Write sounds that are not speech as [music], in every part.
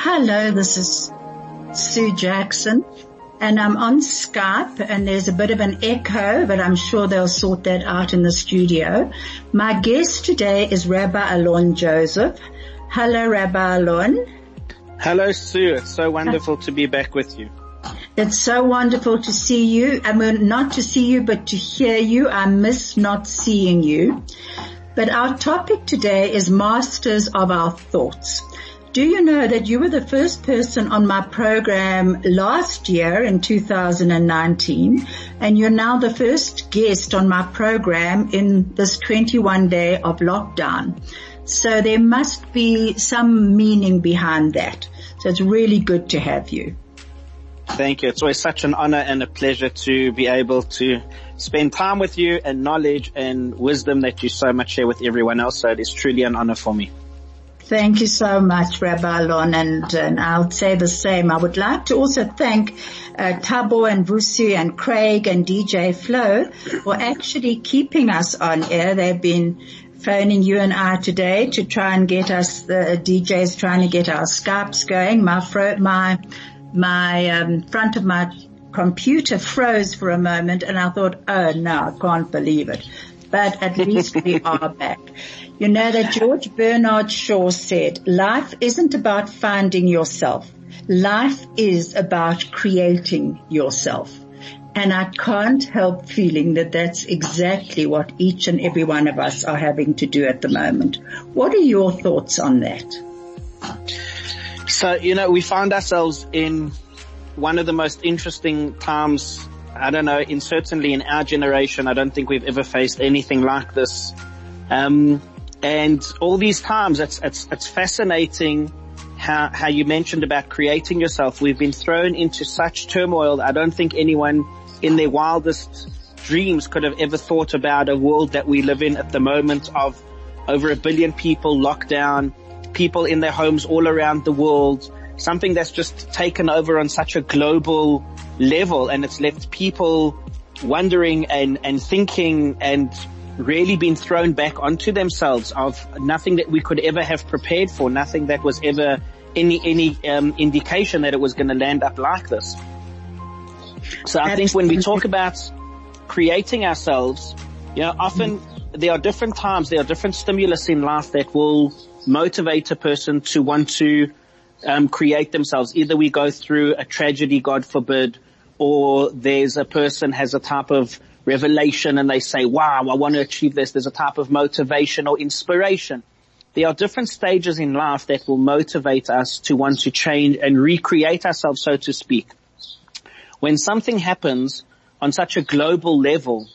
Hello, this is Sue Jackson and I'm on Skype and there's a bit of an echo, but I'm sure they'll sort that out in the studio. My guest today is Rabbi Alon Joseph. Hello, Rabbi Alon. Hello, Sue. It's so wonderful to be back with you. It's so wonderful to see you. I mean, not to see you, but to hear you. I miss not seeing you. But our topic today is masters of our thoughts. Do you know that you were the first person on my program last year in 2019 and you're now the first guest on my program in this 21 day of lockdown. So there must be some meaning behind that. So it's really good to have you. Thank you. It's always such an honor and a pleasure to be able to spend time with you and knowledge and wisdom that you so much share with everyone else. So it is truly an honor for me. Thank you so much, Rabbi Alon, and, and I'll say the same. I would like to also thank uh, Tabo and Vusi and Craig and DJ Flo for actually keeping us on air. They've been phoning you and I today to try and get us, the DJs trying to get our Skypes going. My, fro- my, my um, front of my computer froze for a moment and I thought, oh no, I can't believe it. But at least we are [laughs] back. You know that George Bernard Shaw said, life isn't about finding yourself. Life is about creating yourself. And I can't help feeling that that's exactly what each and every one of us are having to do at the moment. What are your thoughts on that? So, you know, we find ourselves in one of the most interesting times, I don't know, in certainly in our generation, I don't think we've ever faced anything like this. Um, and all these times, it's, it's, it's fascinating how, how you mentioned about creating yourself. We've been thrown into such turmoil. I don't think anyone in their wildest dreams could have ever thought about a world that we live in at the moment of over a billion people locked down, people in their homes all around the world, something that's just taken over on such a global level and it's left people wondering and, and thinking and really been thrown back onto themselves of nothing that we could ever have prepared for, nothing that was ever any, any, um, indication that it was going to land up like this. So I think when we talk about creating ourselves, you know, often there are different times, there are different stimulus in life that will motivate a person to want to um, create themselves. Either we go through a tragedy, God forbid, or there's a person has a type of revelation and they say, wow, I want to achieve this. There's a type of motivation or inspiration. There are different stages in life that will motivate us to want to change and recreate ourselves, so to speak. When something happens on such a global level,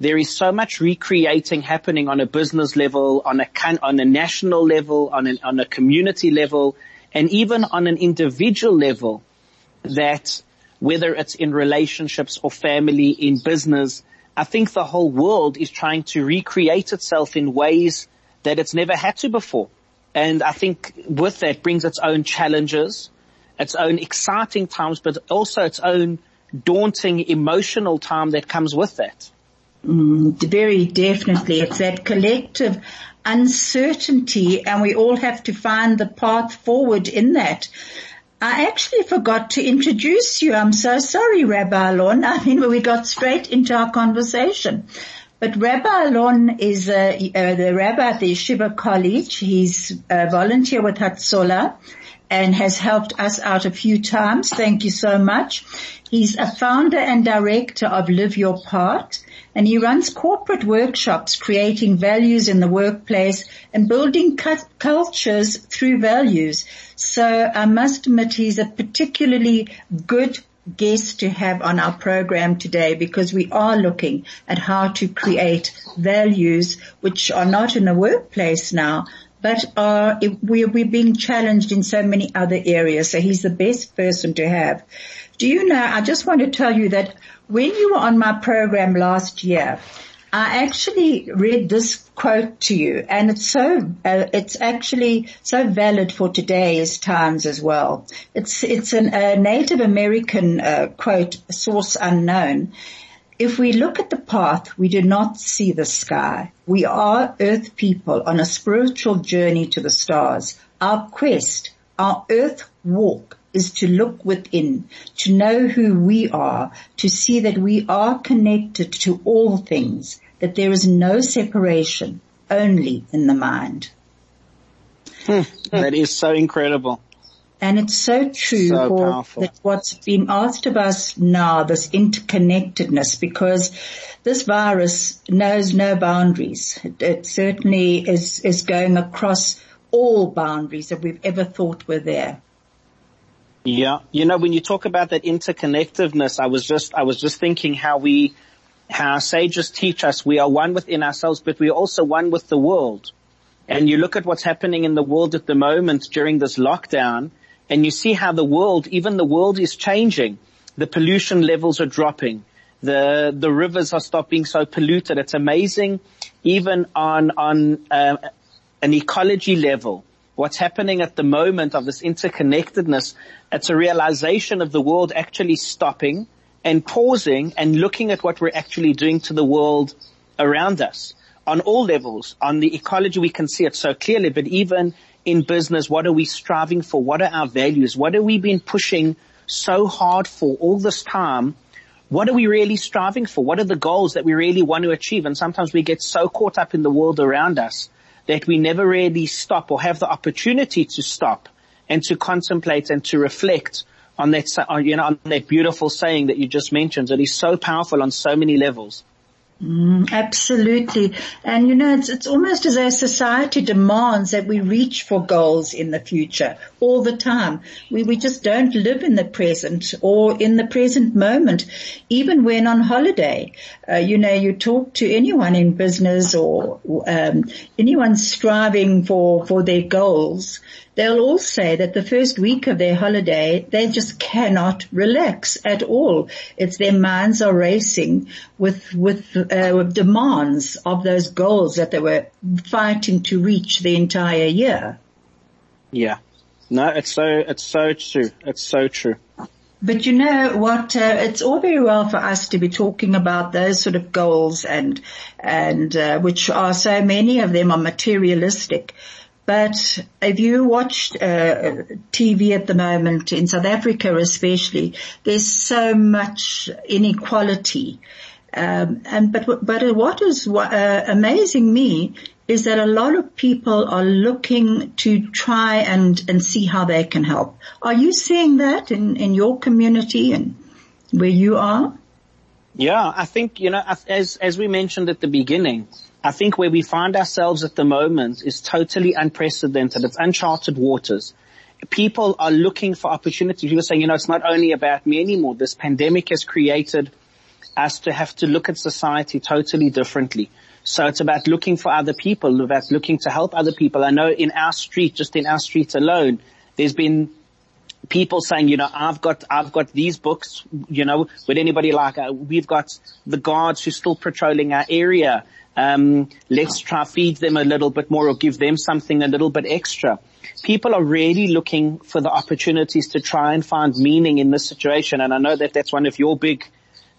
there is so much recreating happening on a business level, on a, on a national level, on, an, on a community level, and even on an individual level that whether it's in relationships or family, in business. I think the whole world is trying to recreate itself in ways that it's never had to before. And I think with that brings its own challenges, its own exciting times, but also its own daunting emotional time that comes with that. Mm, very definitely. It's that collective uncertainty and we all have to find the path forward in that. I actually forgot to introduce you. I'm so sorry, Rabbi Alon. [laughs] I mean, we got straight into our conversation. But Rabbi Alon is uh, uh, the rabbi at the Yeshiva College. He's a volunteer with Hatzolah and has helped us out a few times. Thank you so much. He's a founder and director of Live Your Part and he runs corporate workshops creating values in the workplace and building cultures through values. So I must admit he's a particularly good guest to have on our program today because we are looking at how to create values which are not in the workplace now, but are, we, we're being challenged in so many other areas. So he's the best person to have. Do you know, I just want to tell you that when you were on my program last year, I actually read this quote to you and it's so, uh, it's actually so valid for today's times as well. It's, it's an, a Native American uh, quote, source unknown. If we look at the path, we do not see the sky. We are earth people on a spiritual journey to the stars. Our quest, our earth walk is to look within, to know who we are, to see that we are connected to all things, that there is no separation, only in the mind. Hmm, that is so incredible. And it's so true so that what's been asked of us now, this interconnectedness, because this virus knows no boundaries. It, it certainly is, is going across all boundaries that we've ever thought were there. Yeah. You know, when you talk about that interconnectedness, I was just, I was just thinking how we, how sages teach us we are one within ourselves, but we are also one with the world. And you look at what's happening in the world at the moment during this lockdown and you see how the world, even the world is changing. The pollution levels are dropping. The, the rivers are stopping so polluted. It's amazing even on, on, uh, an ecology level what's happening at the moment of this interconnectedness, it's a realization of the world actually stopping and pausing and looking at what we're actually doing to the world around us on all levels. On the ecology, we can see it so clearly, but even in business, what are we striving for? What are our values? What have we been pushing so hard for all this time? What are we really striving for? What are the goals that we really want to achieve? And sometimes we get so caught up in the world around us that we never really stop or have the opportunity to stop and to contemplate and to reflect on that, you know, on that beautiful saying that you just mentioned that is so powerful on so many levels. Mm, absolutely. And you know, it's, it's almost as though society demands that we reach for goals in the future all the time. We, we just don't live in the present or in the present moment, even when on holiday. Uh, you know, you talk to anyone in business or um, anyone striving for, for their goals they'll all say that the first week of their holiday, they just cannot relax at all. It's their minds are racing with, with, uh, with demands of those goals that they were fighting to reach the entire year. Yeah. No, it's so, it's so true. It's so true. But you know what? Uh, it's all very well for us to be talking about those sort of goals and and uh, which are so many of them are materialistic. But if you watch uh, TV at the moment in South Africa, especially, there's so much inequality. Um, and but but what is uh, amazing me is that a lot of people are looking to try and and see how they can help. Are you seeing that in in your community and where you are? Yeah, I think you know as as we mentioned at the beginning, I think where we find ourselves at the moment is totally unprecedented. It's uncharted waters. People are looking for opportunities. People are saying, you know, it's not only about me anymore. This pandemic has created us to have to look at society totally differently. So it's about looking for other people, about looking to help other people. I know in our street, just in our street alone, there's been people saying, you know, I've got, I've got these books, you know, would anybody like, uh, we've got the guards who's still patrolling our area. Um, let's try feed them a little bit more or give them something a little bit extra. People are really looking for the opportunities to try and find meaning in this situation. And I know that that's one of your big,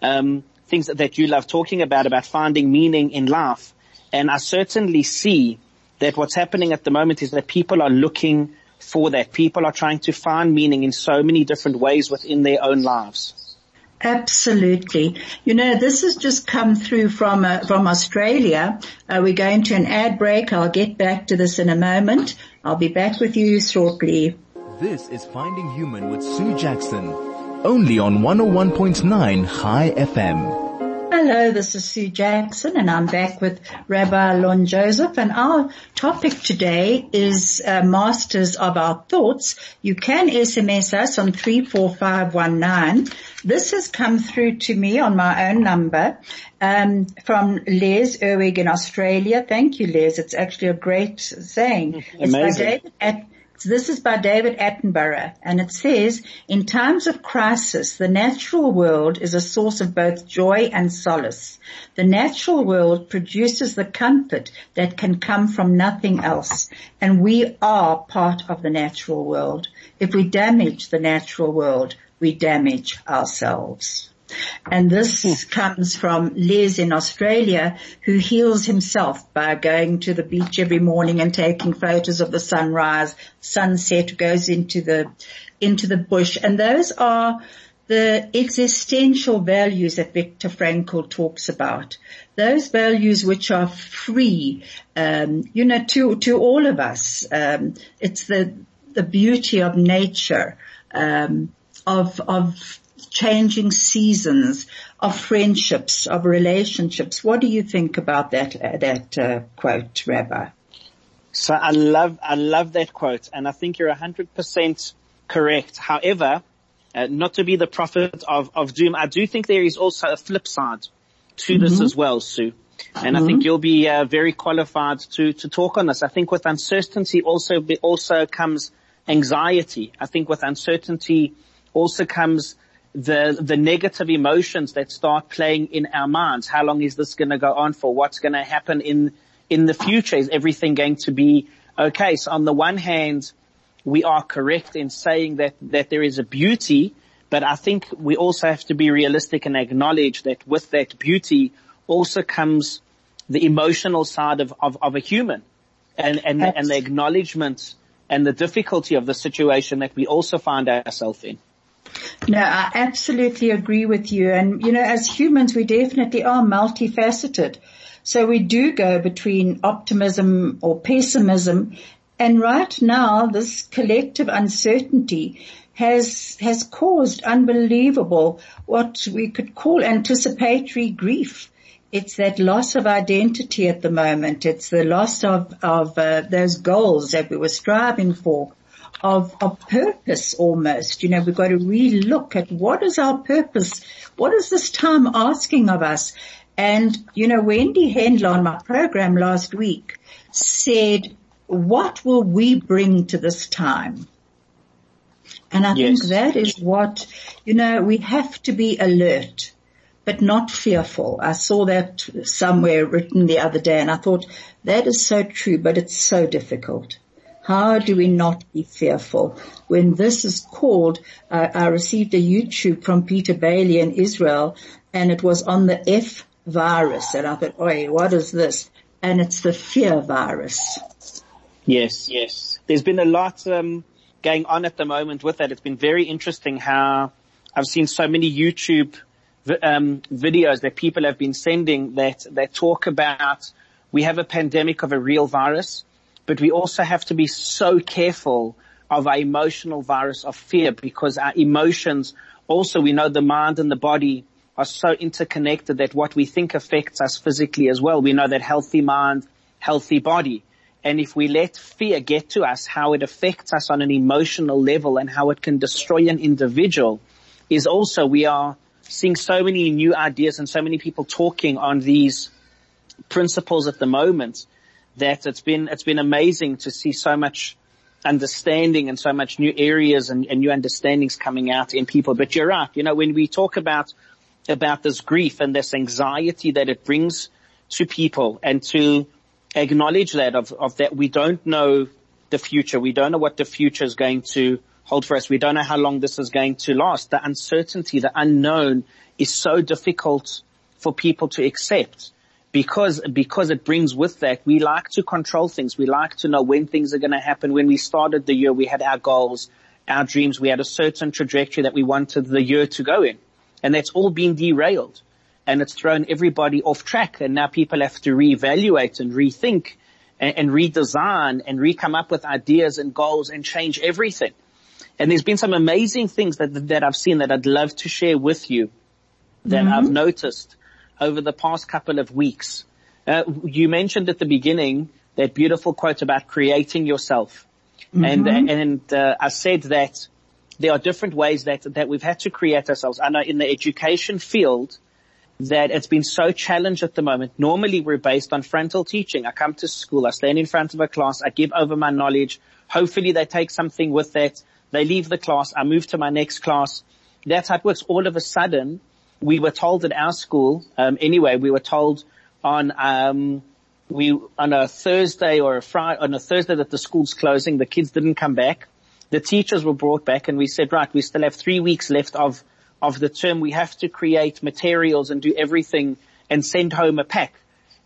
um, things that, that you love talking about, about finding meaning in life. And I certainly see that what's happening at the moment is that people are looking for that. People are trying to find meaning in so many different ways within their own lives. Absolutely. You know, this has just come through from uh, from Australia. Uh, we're going to an ad break. I'll get back to this in a moment. I'll be back with you shortly. This is Finding Human with Sue Jackson, only on 101.9 High FM. Hello, this is Sue Jackson and I'm back with Rabbi Alon Joseph and our topic today is uh, Masters of Our Thoughts. You can SMS us on 34519. This has come through to me on my own number um, from Les Erwig in Australia. Thank you, Les. It's actually a great saying. Amazing. It's by David at so this is by David Attenborough and it says, in times of crisis, the natural world is a source of both joy and solace. The natural world produces the comfort that can come from nothing else and we are part of the natural world. If we damage the natural world, we damage ourselves. And this hmm. comes from Les in Australia who heals himself by going to the beach every morning and taking photos of the sunrise, sunset, goes into the, into the bush. And those are the existential values that Viktor Frankl talks about. Those values which are free, um, you know, to, to all of us. Um, it's the, the beauty of nature, um, of, of changing seasons, of friendships, of relationships. What do you think about that, uh, that uh, quote, Rabbi? So I love, I love that quote and I think you're a hundred percent correct. However, uh, not to be the prophet of, of doom, I do think there is also a flip side to mm-hmm. this as well, Sue. And mm-hmm. I think you'll be uh, very qualified to, to talk on this. I think with uncertainty also, be, also comes anxiety. I think with uncertainty also comes the the negative emotions that start playing in our minds. How long is this going to go on for? What's going to happen in in the future? Is everything going to be okay? So on the one hand, we are correct in saying that that there is a beauty, but I think we also have to be realistic and acknowledge that with that beauty also comes the emotional side of of, of a human, and and and the acknowledgement and the difficulty of the situation that we also find ourselves in. No, I absolutely agree with you. And, you know, as humans, we definitely are multifaceted. So we do go between optimism or pessimism. And right now, this collective uncertainty has, has caused unbelievable, what we could call anticipatory grief. It's that loss of identity at the moment. It's the loss of, of uh, those goals that we were striving for of, of purpose almost. You know, we've got to really look at what is our purpose? What is this time asking of us? And, you know, Wendy Hendler on my program last week said, what will we bring to this time? And I yes. think that is what, you know, we have to be alert, but not fearful. I saw that somewhere written the other day and I thought that is so true, but it's so difficult. How do we not be fearful when this is called, uh, I received a YouTube from Peter Bailey in Israel and it was on the F virus and I thought, oi, what is this? And it's the fear virus. Yes, yes. There's been a lot, um, going on at the moment with that. It's been very interesting how I've seen so many YouTube um, videos that people have been sending that, that talk about we have a pandemic of a real virus but we also have to be so careful of our emotional virus of fear because our emotions also, we know the mind and the body are so interconnected that what we think affects us physically as well. We know that healthy mind, healthy body. And if we let fear get to us, how it affects us on an emotional level and how it can destroy an individual is also we are seeing so many new ideas and so many people talking on these principles at the moment that it's been, it's been amazing to see so much understanding and so much new areas and, and, new understandings coming out in people. But you're right. You know, when we talk about, about this grief and this anxiety that it brings to people and to acknowledge that of, of that we don't know the future. We don't know what the future is going to hold for us. We don't know how long this is going to last. The uncertainty, the unknown is so difficult for people to accept because, because it brings with that, we like to control things. We like to know when things are going to happen. When we started the year, we had our goals, our dreams. We had a certain trajectory that we wanted the year to go in. And that's all been derailed and it's thrown everybody off track. And now people have to reevaluate and rethink and, and redesign and re-come up with ideas and goals and change everything. And there's been some amazing things that, that I've seen that I'd love to share with you that mm-hmm. I've noticed over the past couple of weeks. Uh, you mentioned at the beginning that beautiful quote about creating yourself. Mm-hmm. And, and, uh, I said that there are different ways that, that we've had to create ourselves. I know in the education field that it's been so challenged at the moment. Normally we're based on frontal teaching. I come to school, I stand in front of a class, I give over my knowledge. Hopefully they take something with that. They leave the class, I move to my next class. That's how it works. All of a sudden, we were told at our school, um, anyway, we were told on, um, we, on a Thursday or a Friday, on a Thursday that the school's closing, the kids didn't come back. The teachers were brought back and we said, right, we still have three weeks left of, of the term. We have to create materials and do everything and send home a pack.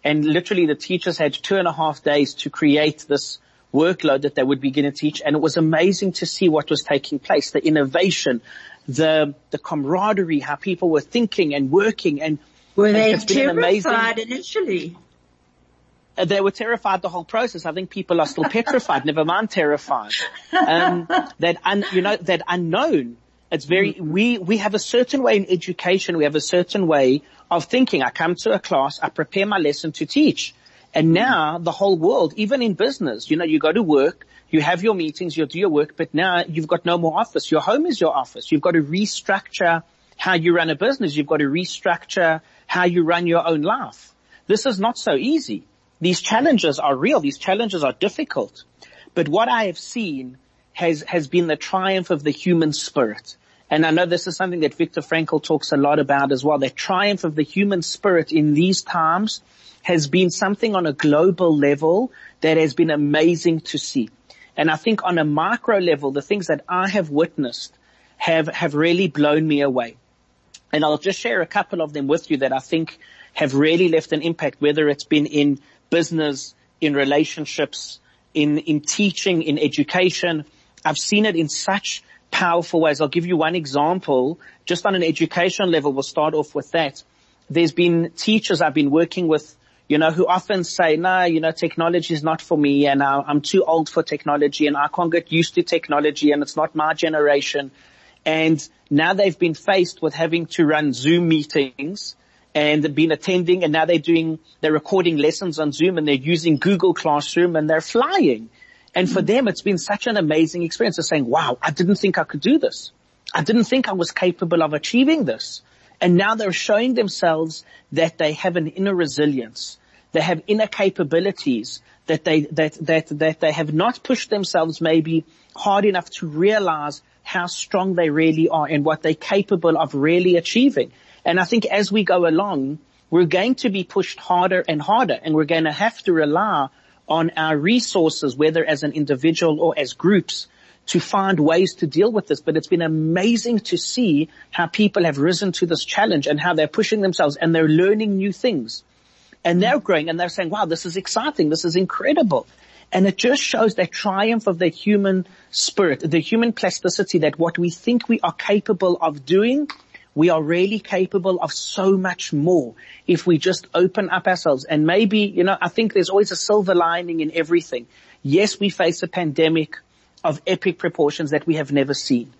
And literally the teachers had two and a half days to create this workload that they would begin to teach. And it was amazing to see what was taking place, the innovation, the, the camaraderie, how people were thinking and working and were they terrified initially? Uh, they were terrified the whole process. I think people are still petrified, never mind terrified. Um, [laughs] that un, you know, that unknown. It's very, mm-hmm. we, we have a certain way in education, we have a certain way of thinking. I come to a class, I prepare my lesson to teach. And now the whole world, even in business, you know, you go to work, you have your meetings, you do your work, but now you've got no more office. Your home is your office. You've got to restructure how you run a business. You've got to restructure how you run your own life. This is not so easy. These challenges are real. These challenges are difficult. But what I have seen has, has been the triumph of the human spirit. And I know this is something that Viktor Frankl talks a lot about as well. The triumph of the human spirit in these times has been something on a global level that has been amazing to see. And I think on a micro level, the things that I have witnessed have, have really blown me away. And I'll just share a couple of them with you that I think have really left an impact, whether it's been in business, in relationships, in, in teaching, in education. I've seen it in such powerful ways. I'll give you one example. Just on an education level, we'll start off with that. There's been teachers I've been working with, you know, who often say, no, you know, technology is not for me and I'm too old for technology and I can't get used to technology and it's not my generation. And now they've been faced with having to run Zoom meetings and been attending and now they're doing, they're recording lessons on Zoom and they're using Google Classroom and they're flying. And for them, it's been such an amazing experience of saying, wow, I didn't think I could do this. I didn't think I was capable of achieving this. And now they're showing themselves that they have an inner resilience. They have inner capabilities that they, that, that, that they have not pushed themselves maybe hard enough to realize how strong they really are and what they're capable of really achieving. And I think as we go along, we're going to be pushed harder and harder and we're going to have to rely on our resources, whether as an individual or as groups to find ways to deal with this. But it's been amazing to see how people have risen to this challenge and how they're pushing themselves and they're learning new things and they're growing and they're saying, wow, this is exciting. This is incredible. And it just shows that triumph of the human spirit, the human plasticity that what we think we are capable of doing we are really capable of so much more if we just open up ourselves. And maybe, you know, I think there's always a silver lining in everything. Yes, we face a pandemic of epic proportions that we have never seen.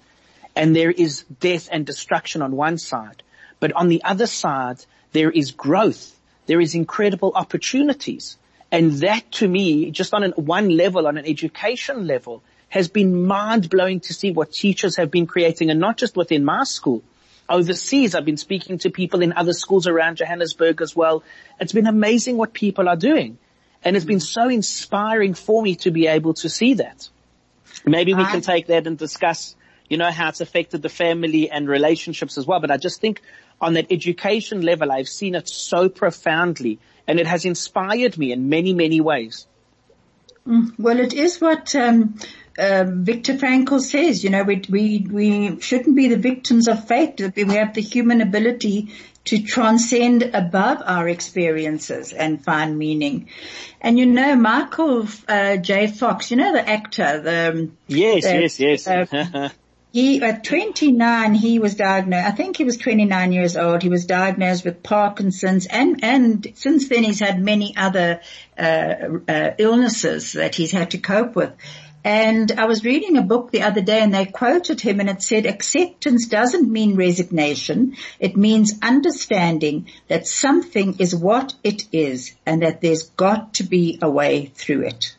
And there is death and destruction on one side. But on the other side, there is growth. There is incredible opportunities. And that to me, just on an, one level, on an education level, has been mind blowing to see what teachers have been creating and not just within my school, overseas. I've been speaking to people in other schools around Johannesburg as well. It's been amazing what people are doing. And it's been so inspiring for me to be able to see that. Maybe we can take that and discuss, you know, how it's affected the family and relationships as well. But I just think on that education level, I've seen it so profoundly and it has inspired me in many, many ways. Mm, well, it is what um, uh, Viktor Frankl says. You know, we we we shouldn't be the victims of fate. We have the human ability to transcend above our experiences and find meaning. And you know, Michael uh, J. Fox, you know the actor, the yes, the, yes, yes. Uh, he at 29 he was diagnosed. I think he was 29 years old. He was diagnosed with Parkinson's, and and since then he's had many other uh, uh, illnesses that he's had to cope with. And I was reading a book the other day and they quoted him and it said acceptance doesn't mean resignation. It means understanding that something is what it is and that there's got to be a way through it.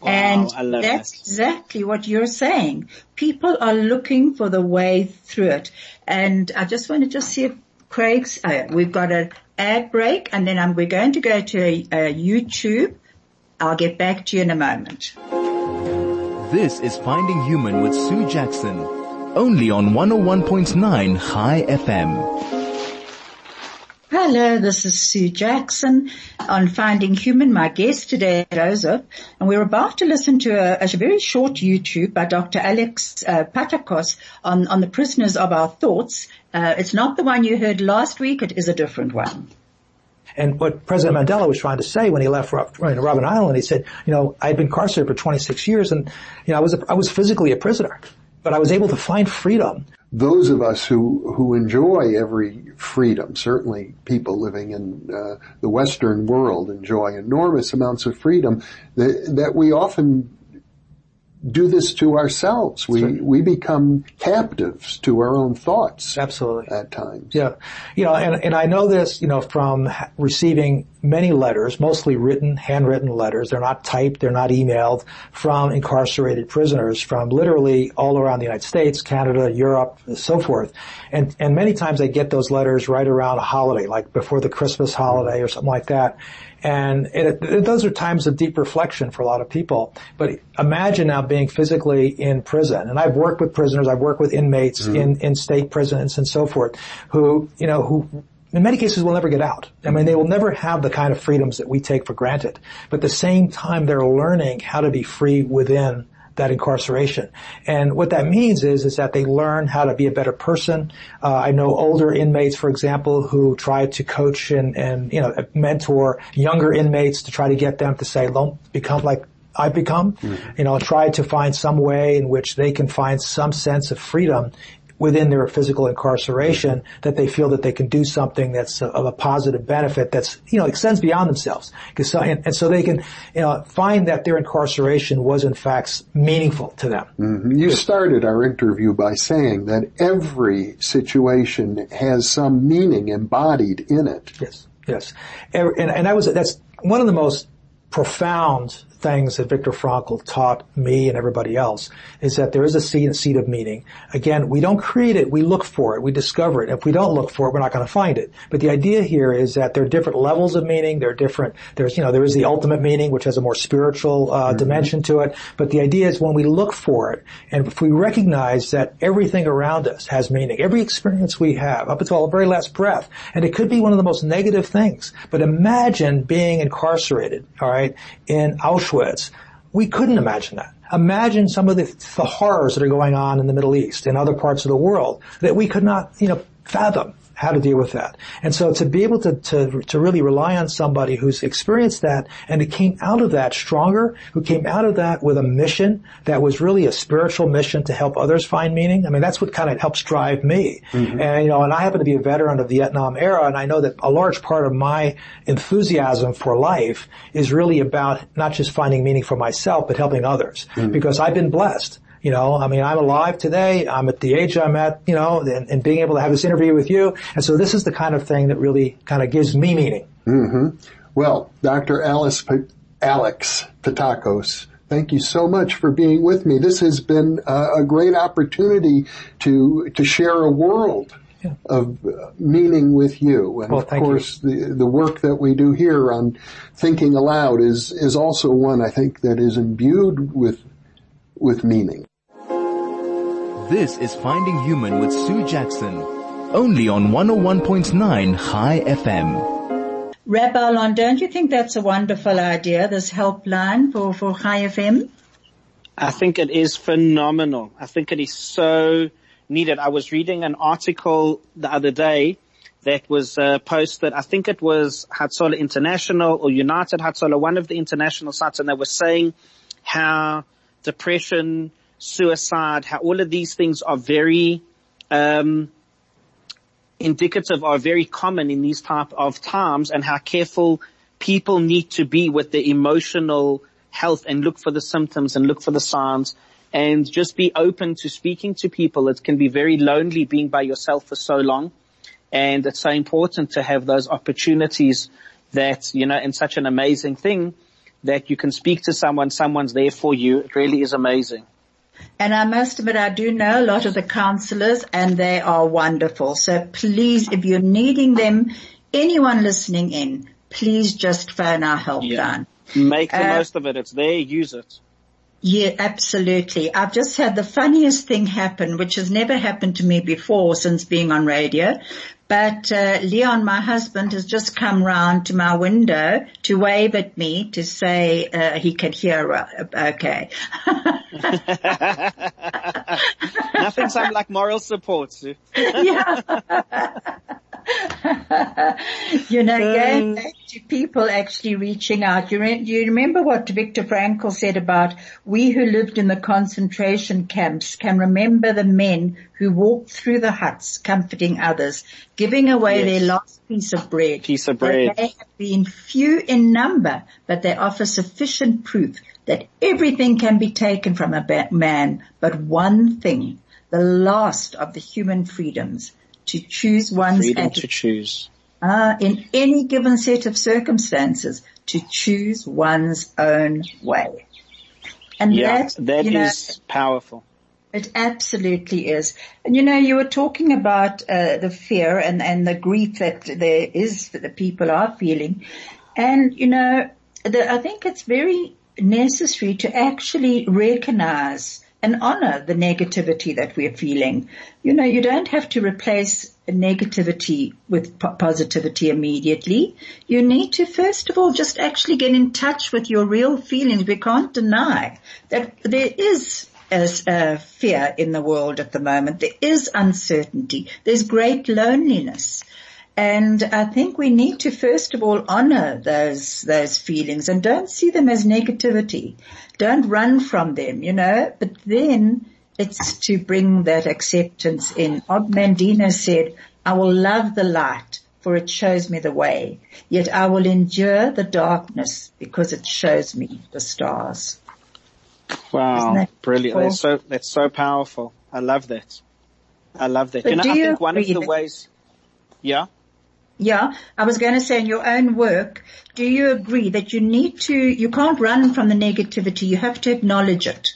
Wow, and that's that. exactly what you're saying. People are looking for the way through it. And I just want to just see if Craig's, uh, we've got an ad break and then I'm, we're going to go to a, a YouTube. I'll get back to you in a moment. This is Finding Human with Sue Jackson, only on 101.9 High FM. Hello, this is Sue Jackson on Finding Human. My guest today, Joseph, and we're about to listen to a, a very short YouTube by Dr. Alex uh, Pattakos on, on the prisoners of our thoughts. Uh, it's not the one you heard last week. It is a different one. And what President Mandela was trying to say when he left Robben Island, he said, you know, I had been incarcerated for 26 years and, you know, I was, a, I was physically a prisoner, but I was able to find freedom. Those of us who, who enjoy every freedom, certainly people living in uh, the Western world enjoy enormous amounts of freedom that, that we often do this to ourselves. We Certainly. we become captives to our own thoughts. Absolutely. At times. Yeah. You know, and, and I know this, you know, from receiving many letters, mostly written, handwritten letters. They're not typed, they're not emailed from incarcerated prisoners from literally all around the United States, Canada, Europe, so forth. And, and many times I get those letters right around a holiday, like before the Christmas holiday or something like that. And it, it, those are times of deep reflection for a lot of people. But imagine now being physically in prison. And I've worked with prisoners, I've worked with inmates mm-hmm. in, in state prisons and so forth who, you know, who in many cases will never get out. I mean, they will never have the kind of freedoms that we take for granted. But at the same time, they're learning how to be free within that incarceration. And what that means is, is that they learn how to be a better person. Uh, I know older inmates, for example, who try to coach and, and, you know, mentor younger inmates to try to get them to say, don't become like I've become, mm-hmm. you know, try to find some way in which they can find some sense of freedom within their physical incarceration that they feel that they can do something that's of a positive benefit that's, you know, extends beyond themselves. So, and, and, so they can, you know, find that their incarceration was in fact meaningful to them. Mm-hmm. You started our interview by saying that every situation has some meaning embodied in it. Yes, yes. And, and that was, that's one of the most profound things that Viktor Frankl taught me and everybody else is that there is a seed, seed of meaning. Again, we don't create it, we look for it, we discover it. If we don't look for it, we're not going to find it. But the idea here is that there are different levels of meaning, there are different, there's, you know, there is the ultimate meaning, which has a more spiritual uh, mm-hmm. dimension to it. But the idea is when we look for it, and if we recognize that everything around us has meaning, every experience we have, up until our very last breath, and it could be one of the most negative things, but imagine being incarcerated, alright, in Auschwitz Auschwitz, we couldn't imagine that. Imagine some of the, the horrors that are going on in the Middle East and other parts of the world that we could not, you know, fathom how to deal with that. And so to be able to, to, to really rely on somebody who's experienced that and who came out of that stronger, who came out of that with a mission that was really a spiritual mission to help others find meaning. I mean, that's what kind of helps drive me. Mm-hmm. And, you know, and I happen to be a veteran of the Vietnam era and I know that a large part of my enthusiasm for life is really about not just finding meaning for myself, but helping others. Mm-hmm. Because I've been blessed you know, I mean, I'm alive today. I'm at the age I'm at, you know, and, and being able to have this interview with you. And so this is the kind of thing that really kind of gives me meaning. Mm-hmm. Well, Dr. Alice, Alex Pattakos, thank you so much for being with me. This has been a great opportunity to, to share a world yeah. of meaning with you. And well, of course, you. the the work that we do here on thinking aloud is is also one I think that is imbued with with meaning. This is Finding Human with Sue Jackson, only on 101.9 High FM. Rabbi Alon, don't you think that's a wonderful idea, this helpline for, for High FM? I think it is phenomenal. I think it is so needed. I was reading an article the other day that was uh, posted. I think it was Hatzolah International or United Hatzolah, one of the international sites, and they were saying how depression, suicide, how all of these things are very, um, indicative are very common in these type of times and how careful people need to be with the emotional health and look for the symptoms and look for the signs and just be open to speaking to people. It can be very lonely being by yourself for so long. And it's so important to have those opportunities that, you know, in such an amazing thing that you can speak to someone, someone's there for you. It really is amazing. And I must admit, I do know a lot of the counselors and they are wonderful. So please, if you're needing them, anyone listening in, please just phone our helpline. Yeah. Make the uh, most of it. It's there. Use it. Yeah, absolutely. I've just had the funniest thing happen, which has never happened to me before since being on radio. But uh, Leon, my husband, has just come round to my window to wave at me to say uh, he can hear. Uh, okay. [laughs] Nothing sounds like moral support. [laughs] yeah. [laughs] [laughs] you know, going back to people actually reaching out. You, re- you remember what Viktor Frankl said about we who lived in the concentration camps can remember the men who walked through the huts comforting others, giving away yes. their last piece of bread. Piece of bread. They have been few in number, but they offer sufficient proof that everything can be taken from a man, but one thing, the last of the human freedoms, to choose one's freedom attitude. to choose. Uh, in any given set of circumstances, to choose one's own way. And yeah, that, that is know, powerful. It absolutely is. And you know, you were talking about uh, the fear and, and the grief that there is that the people are feeling. And you know, the, I think it's very necessary to actually recognize and honor the negativity that we're feeling. You know, you don't have to replace negativity with positivity immediately. You need to first of all just actually get in touch with your real feelings. We can't deny that there is a fear in the world at the moment. There is uncertainty. There's great loneliness. And I think we need to first of all honor those, those feelings and don't see them as negativity. Don't run from them, you know, but then it's to bring that acceptance in. Og Mandino said, I will love the light for it shows me the way, yet I will endure the darkness because it shows me the stars. Wow. That Brilliant. That's so, that's so powerful. I love that. I love that. But you know, I think one of the ways, yeah? Yeah, I was going to say in your own work, do you agree that you need to, you can't run from the negativity, you have to acknowledge it?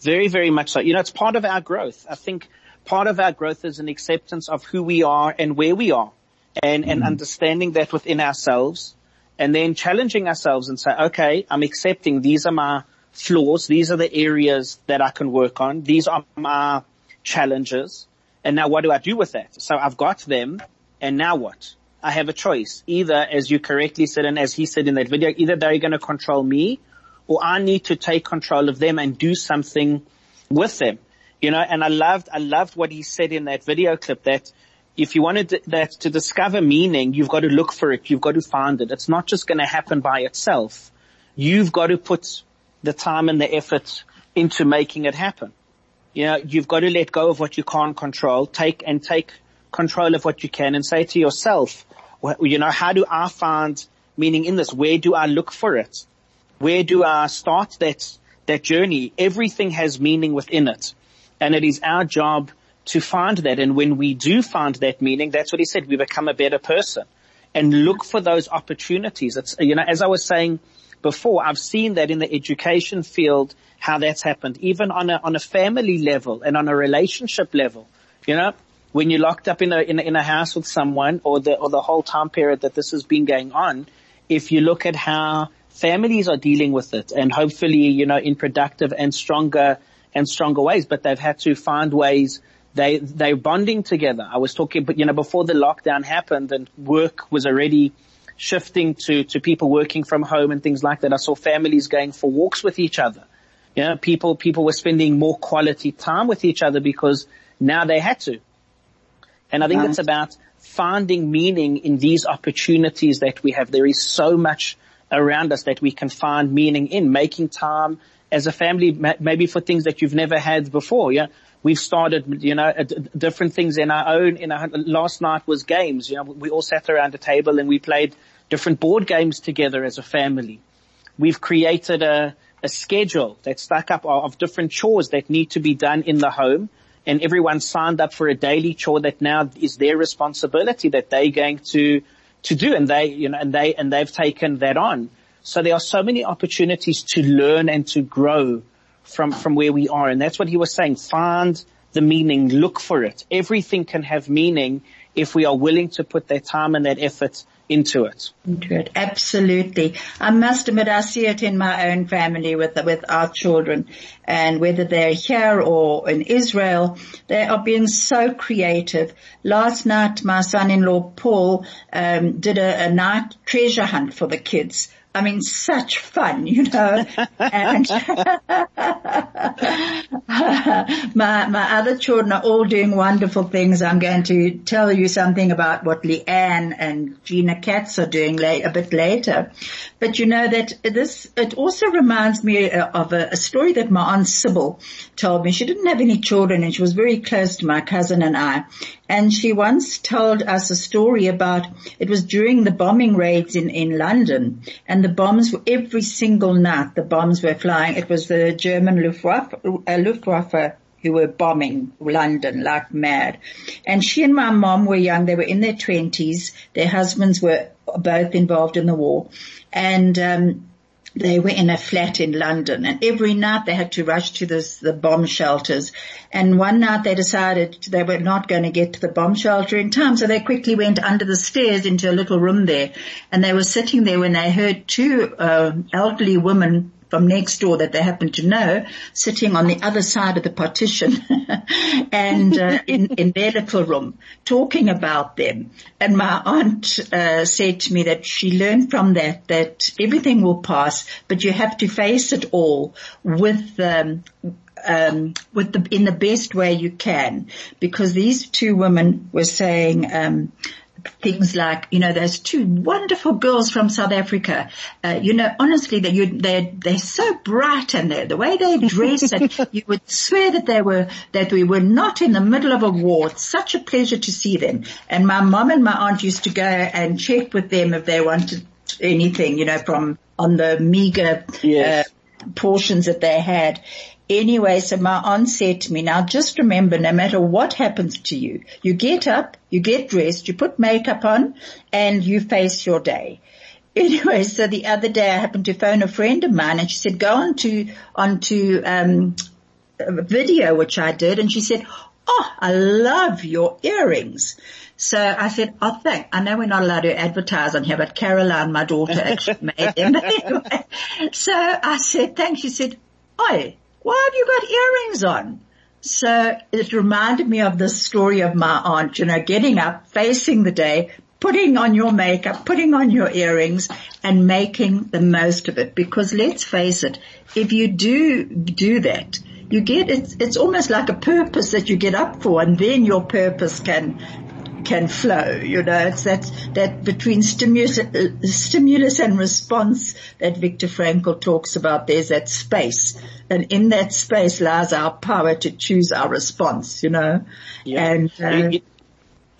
Very, very much so. You know, it's part of our growth. I think part of our growth is an acceptance of who we are and where we are and, mm and understanding that within ourselves and then challenging ourselves and say, okay, I'm accepting these are my flaws. These are the areas that I can work on. These are my challenges. And now what do I do with that? So I've got them and now what? I have a choice. Either, as you correctly said and as he said in that video, either they're going to control me or I need to take control of them and do something with them. You know, and I loved, I loved what he said in that video clip that if you wanted that to discover meaning, you've got to look for it. You've got to find it. It's not just going to happen by itself. You've got to put the time and the effort into making it happen. You know, you've got to let go of what you can't control, take and take control of what you can and say to yourself, you know, how do I find meaning in this? Where do I look for it? Where do I start that, that journey? Everything has meaning within it. And it is our job to find that. And when we do find that meaning, that's what he said, we become a better person and look for those opportunities. It's, you know, as I was saying before, I've seen that in the education field, how that's happened, even on a, on a family level and on a relationship level. You know, when you're locked up in a, in a, in a house with someone or the, or the whole time period that this has been going on, if you look at how families are dealing with it and hopefully, you know, in productive and stronger and stronger ways, but they've had to find ways they, they're bonding together. I was talking, but you know, before the lockdown happened and work was already shifting to, to people working from home and things like that. I saw families going for walks with each other. You know, people, people were spending more quality time with each other because now they had to. And I think it's um, about finding meaning in these opportunities that we have. There is so much around us that we can find meaning in making time as a family, maybe for things that you've never had before. Yeah. We've started, you know, different things in our own, in our, last night was games. You know, we all sat around a table and we played different board games together as a family. we've created a, a schedule that's stuck up of different chores that need to be done in the home and everyone signed up for a daily chore that now is their responsibility that they're going to, to do and they, you know, and they, and they've taken that on. So there are so many opportunities to learn and to grow from, from where we are. And that's what he was saying. Find the meaning, look for it. Everything can have meaning if we are willing to put that time and that effort into it. Into it, absolutely. I must admit, I see it in my own family with with our children, and whether they're here or in Israel, they are being so creative. Last night, my son-in-law Paul um, did a, a night treasure hunt for the kids I mean, such fun, you know. and [laughs] my my other children are all doing wonderful things. I'm going to tell you something about what Leanne and Gina Katz are doing late, a bit later. But you know that this it also reminds me uh, of a, a story that my aunt Sybil told me. She didn't have any children, and she was very close to my cousin and I. And she once told us a story about it was during the bombing raids in in London and the bombs were every single night. The bombs were flying. It was the German Luftwaffe, uh, Luftwaffe who were bombing London like mad. And she and my mom were young. They were in their twenties. Their husbands were both involved in the war, and um, they were in a flat in London and every night they had to rush to this, the bomb shelters. And one night they decided they were not going to get to the bomb shelter in time. So they quickly went under the stairs into a little room there and they were sitting there when they heard two uh, elderly women from next door that they happen to know sitting on the other side of the partition [laughs] and uh, in, in their little room talking about them. And my aunt uh, said to me that she learned from that that everything will pass, but you have to face it all with um, um, with the in the best way you can, because these two women were saying um, things like, you know, those two wonderful girls from South Africa. Uh, you know, honestly, that you, they're, they're so bright and they, the way they dress and [laughs] you would swear that they were, that we were not in the middle of a war. It's such a pleasure to see them. And my mom and my aunt used to go and check with them if they wanted anything, you know, from on the meager, yes. uh, portions that they had. Anyway, so my aunt said to me, now just remember, no matter what happens to you, you get up, you get dressed, you put makeup on, and you face your day. [laughs] Anyway, so the other day I happened to phone a friend of mine and she said, go on to, onto, um, a video, which I did, and she said, oh, I love your earrings. So I said, oh thank, I know we're not allowed to advertise on here, but Caroline, my daughter, actually made them. [laughs] anyway, so I said, thanks. She said, oi, why have you got earrings on? So it reminded me of the story of my aunt, you know, getting up, facing the day, putting on your makeup, putting on your earrings and making the most of it. Because let's face it, if you do do that, you get, it's, it's almost like a purpose that you get up for and then your purpose can can flow. You know, it's that that between stimulus, uh, stimulus and response that Viktor Frankl talks about. There's that space, and in that space lies our power to choose our response. You know, yeah. and. Uh,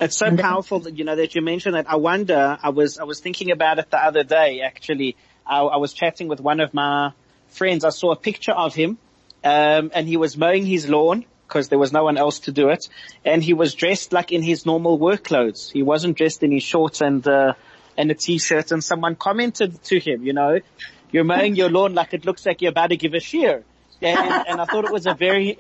it's so powerful that, you know, that you mentioned that. I wonder, I was, I was thinking about it the other day, actually. I, I was chatting with one of my friends. I saw a picture of him, um, and he was mowing his lawn because there was no one else to do it. And he was dressed like in his normal work clothes. He wasn't dressed in his shorts and, uh, and a t-shirt and someone commented to him, you know, you're mowing your lawn like it looks like you're about to give a shear. And, and I thought it was a very,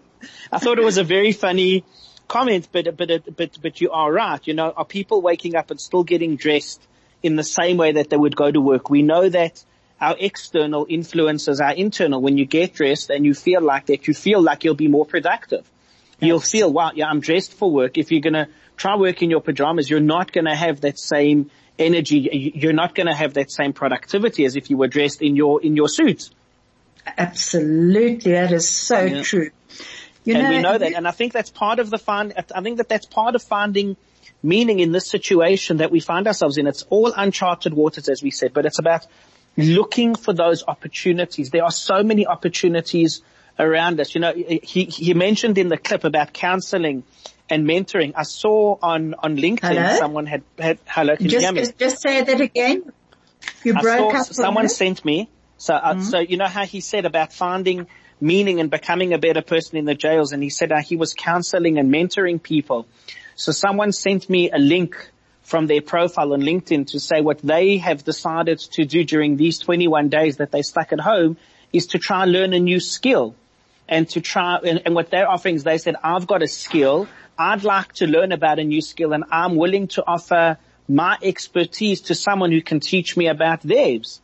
[laughs] I thought it was a very funny comment, but, but, but, but you are right. You know, are people waking up and still getting dressed in the same way that they would go to work? We know that our external influences our internal. When you get dressed and you feel like that, you feel like you'll be more productive. Yes. You'll feel, wow, yeah, I'm dressed for work. If you're going to try work in your pajamas, you're not going to have that same energy. You're not going to have that same productivity as if you were dressed in your, in your suit. Absolutely. That is so yeah. true. You and know, we know that. And I think that's part of the find, I think that that's part of finding meaning in this situation that we find ourselves in. It's all uncharted waters, as we said, but it's about looking for those opportunities. There are so many opportunities around us. You know, he, he mentioned in the clip about counseling and mentoring. I saw on, on LinkedIn hello? someone had, had, hello, can just, you hear me? Just, say that again. You I broke up. Someone sent me, So, uh, mm-hmm. so you know how he said about finding meaning and becoming a better person in the jails, and he said how he was counseling and mentoring people. So someone sent me a link from their profile on LinkedIn to say what they have decided to do during these 21 days that they stuck at home is to try and learn a new skill and to try, and, and what they're offering is they said, I've got a skill. I'd like to learn about a new skill and I'm willing to offer my expertise to someone who can teach me about theirs.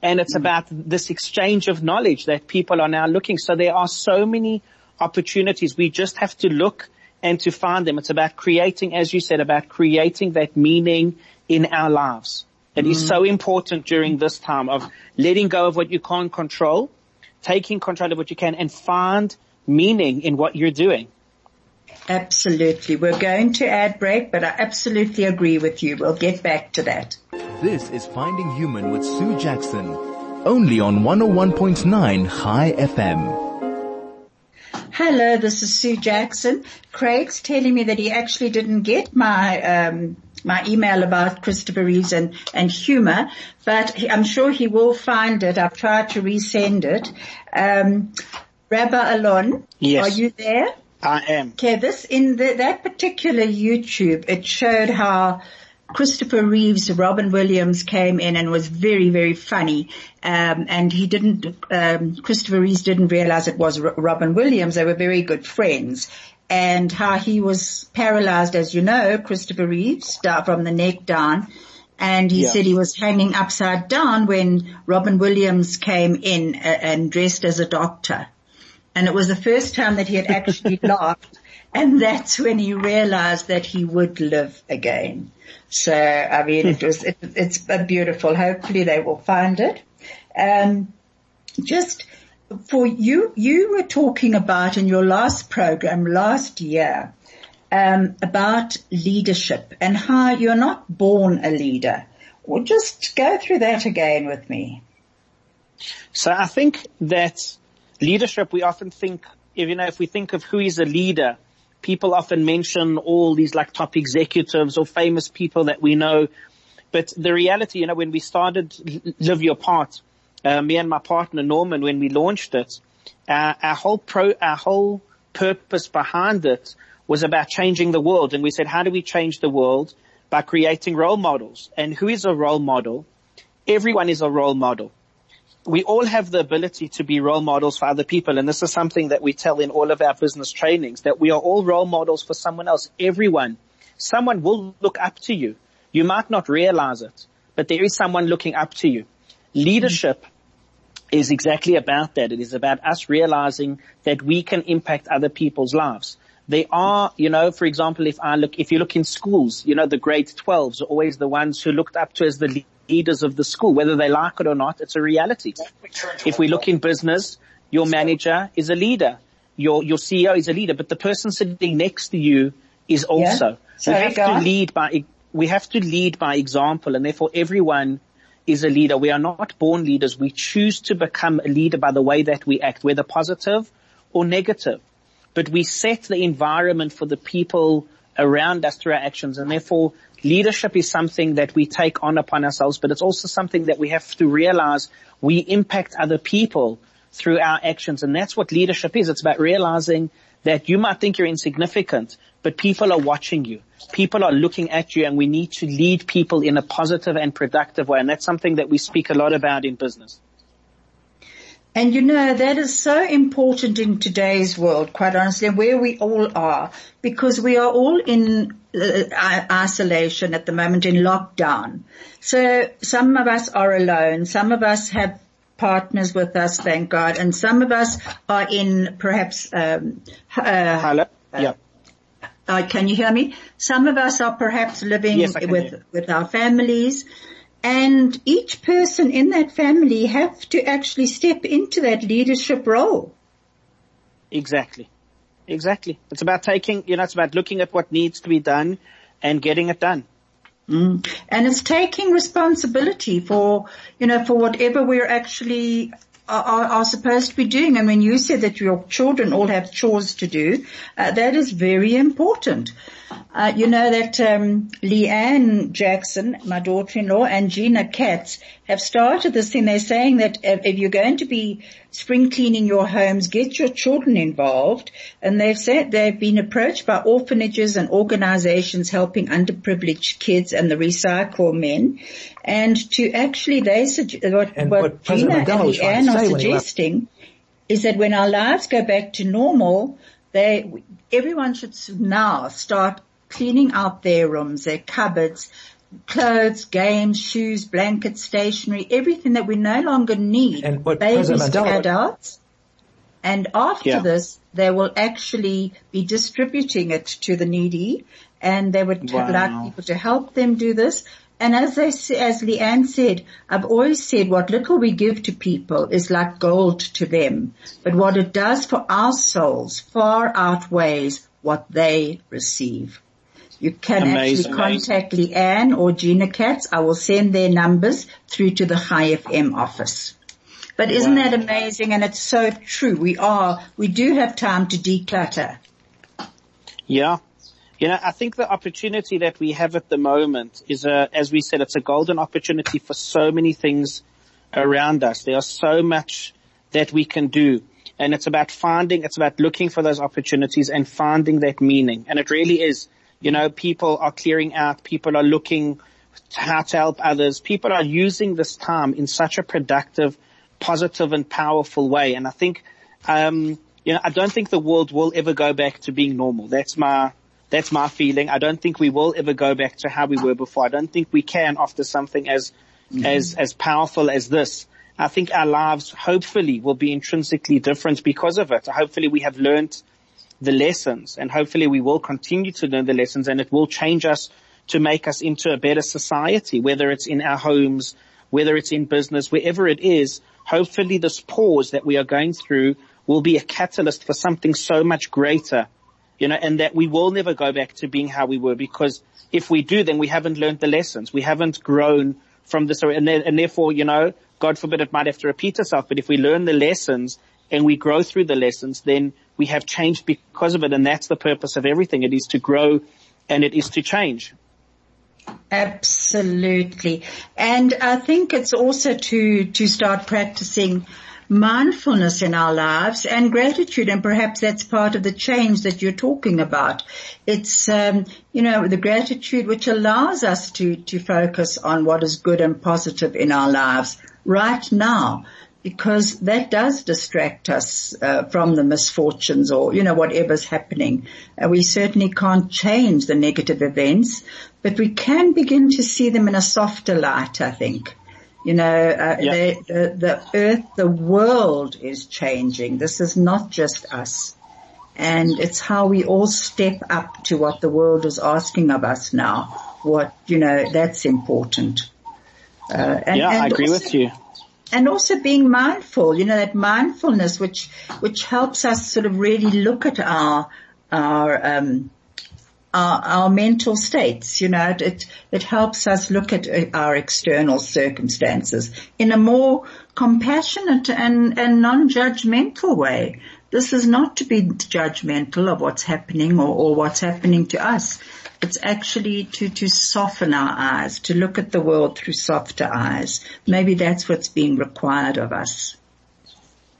And it's mm. about this exchange of knowledge that people are now looking. So there are so many opportunities. We just have to look and to find them. It's about creating, as you said, about creating that meaning in our lives. It mm. is so important during this time of letting go of what you can't control, taking control of what you can and find meaning in what you're doing. Absolutely. We're going to add break, but I absolutely agree with you. We'll get back to that. This is Finding Human with Sue Jackson, only on 101.9 Chai FM. Hello, this is Sue Jackson. Craig's telling me that he actually didn't get my um, my email about Christopher Reeves and, and humor, but he, I'm sure he will find it. I've tried to resend it. Um, Rabbi Alon, yes. are you there? I am. Okay, this in the, that particular YouTube, it showed how Christopher Reeves, Robin Williams came in and was very, very funny. Um, and he didn't, um, Christopher Reeves didn't realize it was R- Robin Williams. They were very good friends. And how he was paralyzed, as you know, Christopher Reeves, from the neck down. And he yeah. said he was hanging upside down when Robin Williams came in uh, and dressed as a doctor. And it was the first time that he had actually [laughs] laughed. And that's when he realized that he would live again. So, I mean, it was, it, it's beautiful. Hopefully they will find it. Um, just for you, you were talking about in your last program last year, um, about leadership and how you're not born a leader. Well, just go through that again with me. So I think that leadership, we often think, you know, if we think of who is a leader, people often mention all these like top executives or famous people that we know. But the reality, you know, when we started Live Your Part, uh, me and my partner Norman, when we launched it, uh, our whole pro, our whole purpose behind it was about changing the world. And we said, how do we change the world? By creating role models. And who is a role model? Everyone is a role model we all have the ability to be role models for other people. And this is something that we tell in all of our business trainings, that we are all role models for someone else. Everyone, someone will look up to you. You might not realize it, but there is someone looking up to you. Leadership is exactly about that. It is about us realizing that we can impact other people's lives. They are, you know, for example, if I look, if you look in schools, you know, the grade 12s are always the ones who looked up to as the leaders of the school, whether they like it or not, it's a reality. If we look in business, your manager is a leader. Your, your CEO is a leader, but the person sitting next to you is also. Yeah. Sorry, we have to lead by, we have to lead by example and therefore everyone is a leader. We are not born leaders. We choose to become a leader by the way that we act, whether positive or negative. But we set the environment for the people around us through our actions and therefore leadership is something that we take on upon ourselves, but it's also something that we have to realize we impact other people through our actions. And that's what leadership is. It's about realizing that you might think you're insignificant, but people are watching you. People are looking at you and we need to lead people in a positive and productive way. And that's something that we speak a lot about in business. And you know, that is so important in today's world, quite honestly, where we all are, because we are all in uh, isolation at the moment in lockdown. So some of us are alone. Some of us have partners with us, thank God, and some of us are in perhaps, um, uh, Hello? Yeah. Uh, can you hear me? Some of us are perhaps living yes, with, with our families and each person in that family have to actually step into that leadership role. Exactly. Exactly. It's about taking, you know, it's about looking at what needs to be done and getting it done. Mm. And it's taking responsibility for, you know, for whatever we're actually are, are, supposed to be doing. And when you said that your children all have chores to do, uh, that is very important. Uh, you know that um, Leanne Jackson, my daughter-in-law, and Gina Katz have started this thing. They're saying that if you're going to be spring cleaning your homes, get your children involved. And they've said they've been approached by orphanages and organizations helping underprivileged kids and the recycle men. And to actually, they suggest what, And what, what Gina and Mandela was trying Leanne are say when he left- suggesting is that when our lives go back to normal, they, everyone should now start cleaning out their rooms, their cupboards, clothes, games, shoes, blankets, stationery, everything that we no longer need. And what babies President to adults. And after Yeah. this, they will actually be distributing it to the needy and they would Wow. like people to help them do this. And as they, as Leanne said, I've always said what little we give to people is like gold to them. But what it does for our souls far outweighs what they receive. You can Amazing. actually contact Leanne or Gina Katz. I will send their numbers through to the Chai FM office. But isn't Wow. that amazing? And it's so true. We are, we do have time to declutter. Yeah. You know, I think the opportunity that we have at the moment is a, as we said, it's a golden opportunity for so many things around us. There are so much that we can do. And it's about finding, it's about looking for those opportunities and finding that meaning. And it really is, you know, people are clearing out, people are looking how to help others. People are using this time in such a productive, positive and powerful way. And I think, um, you know, I don't think the world will ever go back to being normal. That's my, that's my feeling. I don't think we will ever go back to how we were before. I don't think we can after something as, mm-hmm. as, as powerful as this. I think our lives hopefully will be intrinsically different because of it. Hopefully we have learned the lessons and hopefully we will continue to learn the lessons and it will change us to make us into a better society, whether it's in our homes, whether it's in business, wherever it is. Hopefully this pause that we are going through will be a catalyst for something so much greater, you know, and that we will never go back to being how we were because if we do, then we haven't learned the lessons. We haven't grown from this, and, and therefore, you know, God forbid it might have to repeat itself, but if we learn the lessons and we grow through the lessons, then we have changed because of it, and that's the purpose of everything. It is to grow and it is to change. Absolutely. And I think it's also to, to start practicing mindfulness in our lives and gratitude and perhaps that's part of the change that you're talking about. It's, um, you know, the gratitude which allows us to, to focus on what is good and positive in our lives right now because that does distract us uh, from the misfortunes or you know whatever's happening. Uh, we certainly can't change the negative events, but we can begin to see them in a softer light. I think. You know, uh, Yeah. the, the the earth, the world is changing. This is not just us, and it's how we all step up to what the world is asking of us now. What you know, that's important. Uh, and, yeah, I agree also- with you. and also being mindful, you know, that mindfulness which, which helps us sort of really look at our, our, um, our, our mental states, you know, it, it, helps us look at uh, our external circumstances in a more compassionate and, and non-judgmental way. This is not to be judgmental of what's happening or, or what's happening to us. It's actually to, to soften our eyes, to look at the world through softer eyes. Maybe that's what's being required of us.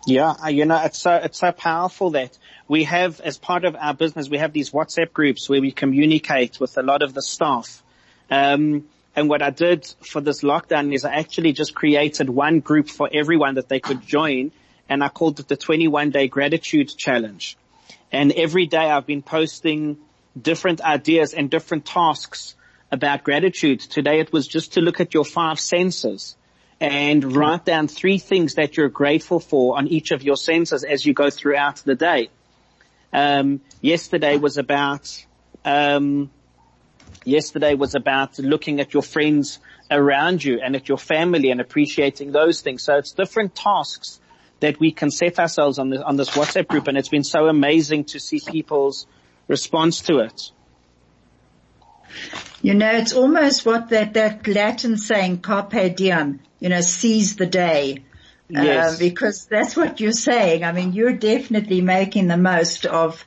Yeah, you know, it's so, it's so powerful that we have, as part of our business, we have these WhatsApp groups where we communicate with a lot of the staff. Um, and what I did for this lockdown is I actually just created one group for everyone that they could join and I called it the 21 day gratitude challenge. And every day I've been posting different ideas and different tasks about gratitude. Today it was just to look at your five senses and write down three things that you're grateful for on each of your senses as you go throughout the day. Um, yesterday was about, um, yesterday was about looking at your friends around you and at your family and appreciating those things. So it's different tasks that we can set ourselves on this, on this WhatsApp group and it's been so amazing to see people's response to it. You know, it's almost what that, that Latin saying, carpe diem, you know, seize the day. Yes. Uh, because that's what you're saying. I mean, you're definitely making the most of,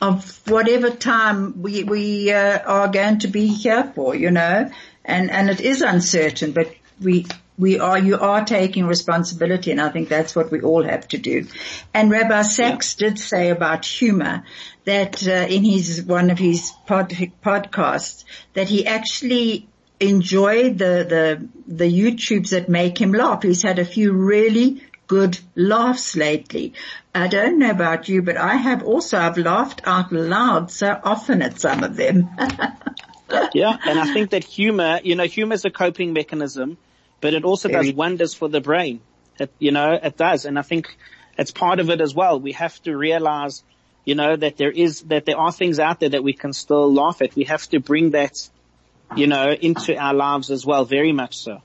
of whatever time we, we uh, are going to be here for, you know, and, and it is uncertain, but we, we are, you are taking responsibility and I think that's what we all have to do. And Rabbi Sacks yeah. did say about humor that uh, in his, one of his pod, podcasts that he actually enjoyed the, the, the YouTubes that make him laugh. He's had a few really good laughs lately. I don't know about you, but I have also, I've laughed out loud so often at some of them. [laughs] yeah, and I think that humor, you know, humor is a coping mechanism but it also does wonders for the brain. It, you know, it does. And I think it's part of it as well. We have to realize, you know, that there is, that there are things out there that we can still laugh at. We have to bring that, you know, into our lives as well, very much so.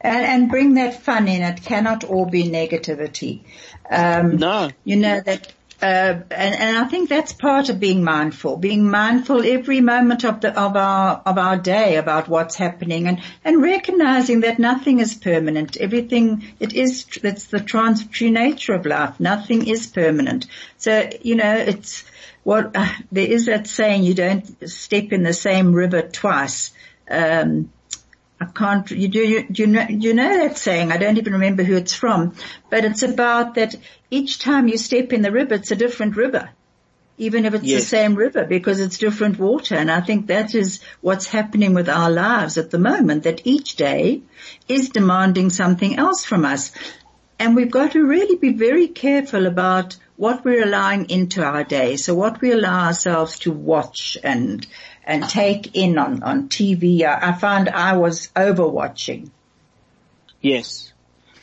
And, and bring that fun in. It cannot all be negativity. Um, no. You know, that uh, and, and, I think that's part of being mindful, being mindful every moment of the, of our, of our day about what's happening and, and recognizing that nothing is permanent. Everything, it is, it's the transitory nature of life. Nothing is permanent. So, you know, it's what, [sighs] uh, there is that saying you don't step in the same river twice. Um, I can't, you do, you, you know, you know that saying, I don't even remember who it's from, but it's about that each time you step in the river, it's a different river. Even if it's yes. the same river because it's different water. And I think that is what's happening with our lives at the moment, that each day is demanding something else from us. And we've got to really be very careful about what we're allowing into our day. So what we allow ourselves to watch and, and take in on, on TV. I, I found I was overwatching. Yes.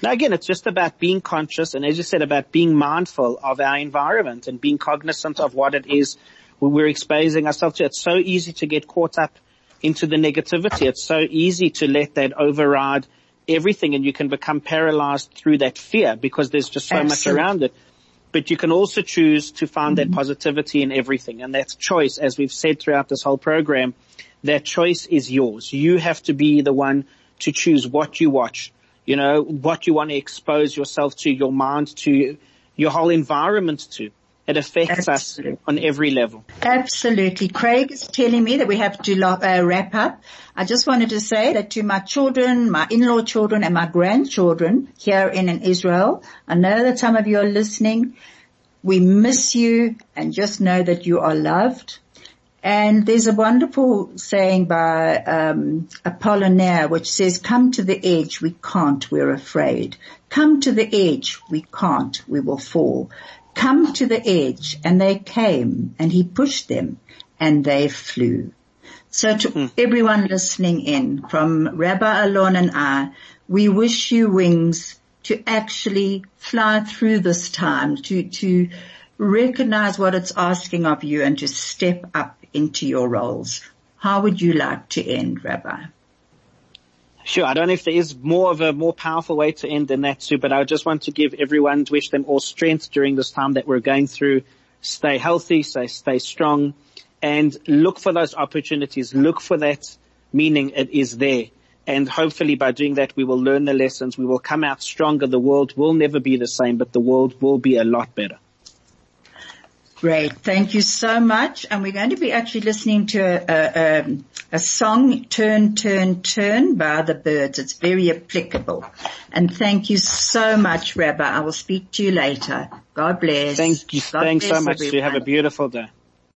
Now again, it's just about being conscious and as you said, about being mindful of our environment and being cognizant of what it is we're exposing ourselves to. It's so easy to get caught up into the negativity. It's so easy to let that override everything and you can become paralyzed through that fear because there's just so Absolutely. much around it but you can also choose to find that mm-hmm. positivity in everything. And that's choice, as we've said throughout this whole program, that choice is yours. You have to be the one to choose what you watch, you know, what you want to expose yourself to, your mind to, your whole environment to. It affects Absolutely. us on every level. Absolutely. Craig is telling me that we have to uh, wrap up. I just wanted to say that to my children, my in-law children and my grandchildren here in, Israel, I know that some of you are listening. We miss you and just know that you are loved. And there's a wonderful saying by um, Apollinaire which says, come to the edge, we can't, we're afraid. Come to the edge, we can't, we will fall come to the edge and they came and he pushed them and they flew. So to mm. everyone listening in from Rabbi Alon and I, we wish you wings to actually fly through this time, to, to recognize what it's asking of you and to step up into your roles. How would you like to end, Rabbi? Sure. I don't know if there is more of a more powerful way to end than that, Sue, but I just want to give everyone, to wish them all strength during this time that we're going through. Stay healthy, stay, stay strong and look for those opportunities. Look for that meaning it is there. And hopefully by doing that, we will learn the lessons. We will come out stronger. The world will never be the same, but the world will be a lot better. Great. Thank you so much. And we're going to be actually listening to a, a, a, song, Turn, Turn, Turn by the Byrds. It's very applicable. And thank you so much, Rabbi. I will speak to you later. God bless. Thank you. God Thanks so much. Everyone. You have a beautiful day.